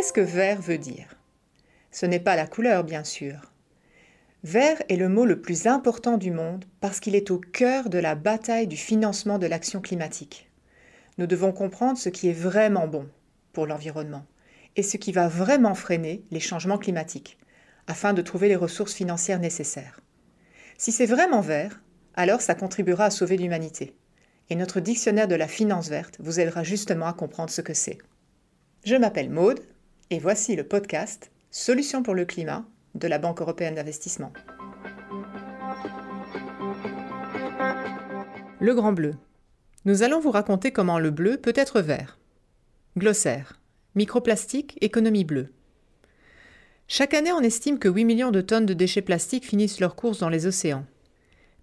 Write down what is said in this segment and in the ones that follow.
qu'est-ce que vert veut dire? Ce n'est pas la couleur, bien sûr. Vert est le mot le plus important du monde parce qu'il est au cœur de la bataille du financement de l'action climatique. Nous devons comprendre ce qui est vraiment bon pour l'environnement et ce qui va vraiment freiner les changements climatiques, afin de trouver les ressources financières nécessaires. Si c'est vraiment vert, alors ça contribuera à sauver l'humanité. Et notre dictionnaire de la finance verte vous aidera justement à comprendre ce que c'est. Je m'appelle Maude et voici le podcast Solutions pour le climat de la Banque européenne d'investissement. Le grand bleu. Nous allons vous raconter comment le bleu peut être vert. Glossaire. Microplastique, économie bleue. Chaque année, on estime que 8 millions de tonnes de déchets plastiques finissent leur course dans les océans.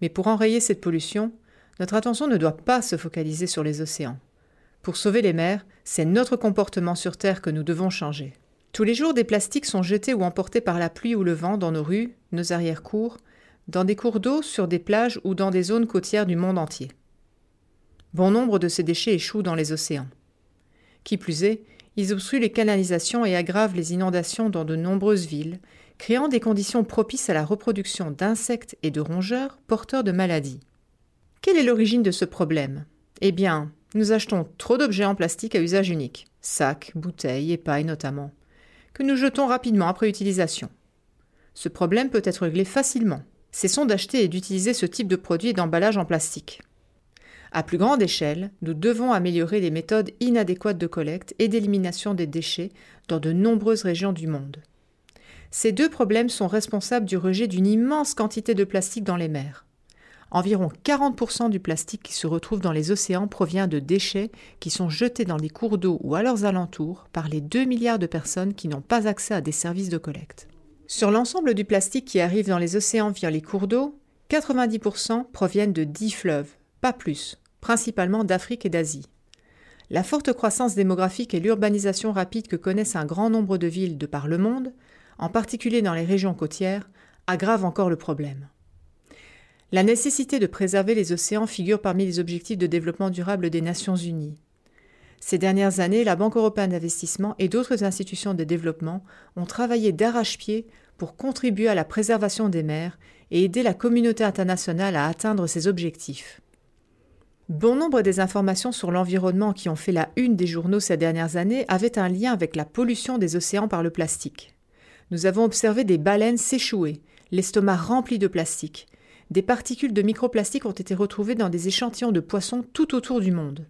Mais pour enrayer cette pollution, notre attention ne doit pas se focaliser sur les océans. Pour sauver les mers, c'est notre comportement sur Terre que nous devons changer. Tous les jours, des plastiques sont jetés ou emportés par la pluie ou le vent dans nos rues, nos arrière-cours, dans des cours d'eau, sur des plages ou dans des zones côtières du monde entier. Bon nombre de ces déchets échouent dans les océans. Qui plus est, ils obstruent les canalisations et aggravent les inondations dans de nombreuses villes, créant des conditions propices à la reproduction d'insectes et de rongeurs porteurs de maladies. Quelle est l'origine de ce problème? Eh bien, nous achetons trop d'objets en plastique à usage unique, sacs, bouteilles et pailles notamment, que nous jetons rapidement après utilisation. Ce problème peut être réglé facilement. Cessons d'acheter et d'utiliser ce type de produits et d'emballage en plastique. À plus grande échelle, nous devons améliorer les méthodes inadéquates de collecte et d'élimination des déchets dans de nombreuses régions du monde. Ces deux problèmes sont responsables du rejet d'une immense quantité de plastique dans les mers. Environ 40% du plastique qui se retrouve dans les océans provient de déchets qui sont jetés dans les cours d'eau ou à leurs alentours par les 2 milliards de personnes qui n'ont pas accès à des services de collecte. Sur l'ensemble du plastique qui arrive dans les océans via les cours d'eau, 90% proviennent de 10 fleuves, pas plus, principalement d'Afrique et d'Asie. La forte croissance démographique et l'urbanisation rapide que connaissent un grand nombre de villes de par le monde, en particulier dans les régions côtières, aggravent encore le problème. La nécessité de préserver les océans figure parmi les objectifs de développement durable des Nations Unies. Ces dernières années, la Banque européenne d'investissement et d'autres institutions de développement ont travaillé d'arrache-pied pour contribuer à la préservation des mers et aider la communauté internationale à atteindre ces objectifs. Bon nombre des informations sur l'environnement qui ont fait la une des journaux ces dernières années avaient un lien avec la pollution des océans par le plastique. Nous avons observé des baleines s'échouer, l'estomac rempli de plastique. Des particules de microplastique ont été retrouvées dans des échantillons de poissons tout autour du monde.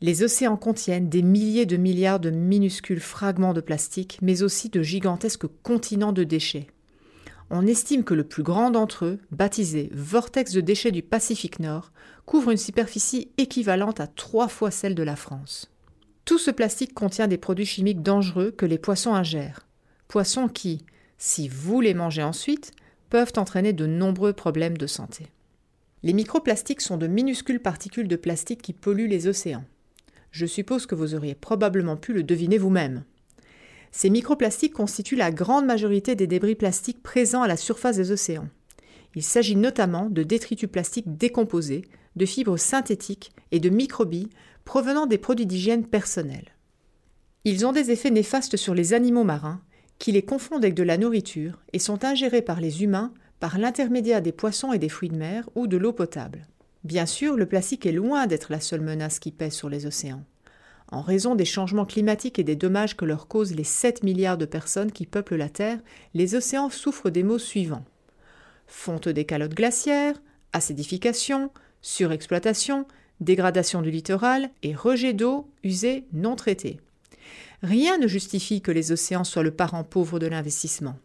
Les océans contiennent des milliers de milliards de minuscules fragments de plastique, mais aussi de gigantesques continents de déchets on estime que le plus grand d'entre eux, baptisé Vortex de déchets du Pacifique Nord, couvre une superficie équivalente à trois fois celle de la France. Tout ce plastique contient des produits chimiques dangereux que les poissons ingèrent. Poissons qui, si vous les mangez ensuite, peuvent entraîner de nombreux problèmes de santé. Les microplastiques sont de minuscules particules de plastique qui polluent les océans. Je suppose que vous auriez probablement pu le deviner vous-même. Ces microplastiques constituent la grande majorité des débris plastiques présents à la surface des océans. Il s'agit notamment de détritus plastiques décomposés, de fibres synthétiques et de microbilles provenant des produits d'hygiène personnels. Ils ont des effets néfastes sur les animaux marins, qui les confondent avec de la nourriture et sont ingérés par les humains par l'intermédiaire des poissons et des fruits de mer ou de l'eau potable. Bien sûr, le plastique est loin d'être la seule menace qui pèse sur les océans en raison des changements climatiques et des dommages que leur causent les 7 milliards de personnes qui peuplent la Terre, les océans souffrent des maux suivants. Fonte des calottes glaciaires, acidification, surexploitation, dégradation du littoral et rejet d'eau usée non traitée. Rien ne justifie que les océans soient le parent pauvre de l'investissement.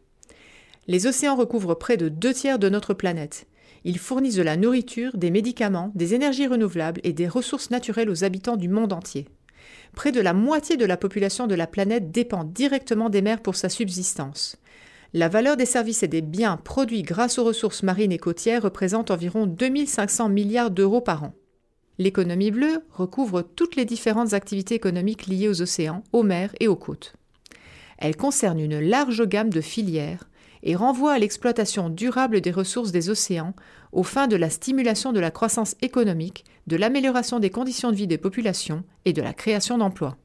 Les océans recouvrent près de deux tiers de notre planète. Ils fournissent de la nourriture, des médicaments, des énergies renouvelables et des ressources naturelles aux habitants du monde entier. Près de la moitié de la population de la planète dépend directement des mers pour sa subsistance. La valeur des services et des biens produits grâce aux ressources marines et côtières représente environ 2500 milliards d'euros par an. L'économie bleue recouvre toutes les différentes activités économiques liées aux océans, aux mers et aux côtes. Elle concerne une large gamme de filières et renvoie à l'exploitation durable des ressources des océans aux fins de la stimulation de la croissance économique, de l'amélioration des conditions de vie des populations et de la création d'emplois.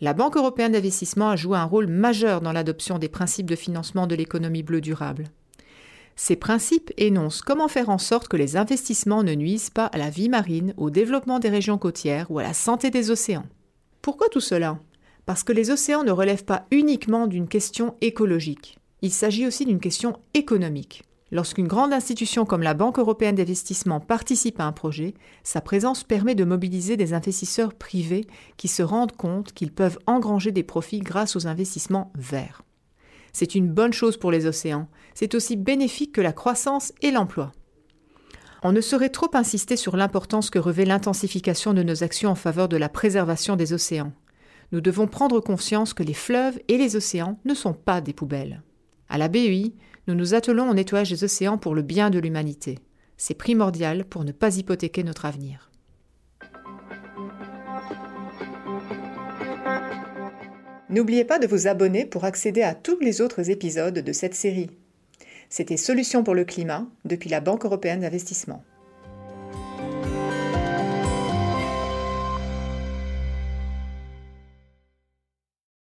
La Banque européenne d'investissement a joué un rôle majeur dans l'adoption des principes de financement de l'économie bleue durable. Ces principes énoncent comment faire en sorte que les investissements ne nuisent pas à la vie marine, au développement des régions côtières ou à la santé des océans. Pourquoi tout cela? Parce que les océans ne relèvent pas uniquement d'une question écologique. Il s'agit aussi d'une question économique. Lorsqu'une grande institution comme la Banque européenne d'investissement participe à un projet, sa présence permet de mobiliser des investisseurs privés qui se rendent compte qu'ils peuvent engranger des profits grâce aux investissements verts. C'est une bonne chose pour les océans, c'est aussi bénéfique que la croissance et l'emploi. On ne saurait trop insister sur l'importance que revêt l'intensification de nos actions en faveur de la préservation des océans. Nous devons prendre conscience que les fleuves et les océans ne sont pas des poubelles. À la BEI, nous nous attelons au nettoyage des océans pour le bien de l'humanité. C'est primordial pour ne pas hypothéquer notre avenir. N'oubliez pas de vous abonner pour accéder à tous les autres épisodes de cette série. C'était Solutions pour le climat depuis la Banque européenne d'investissement.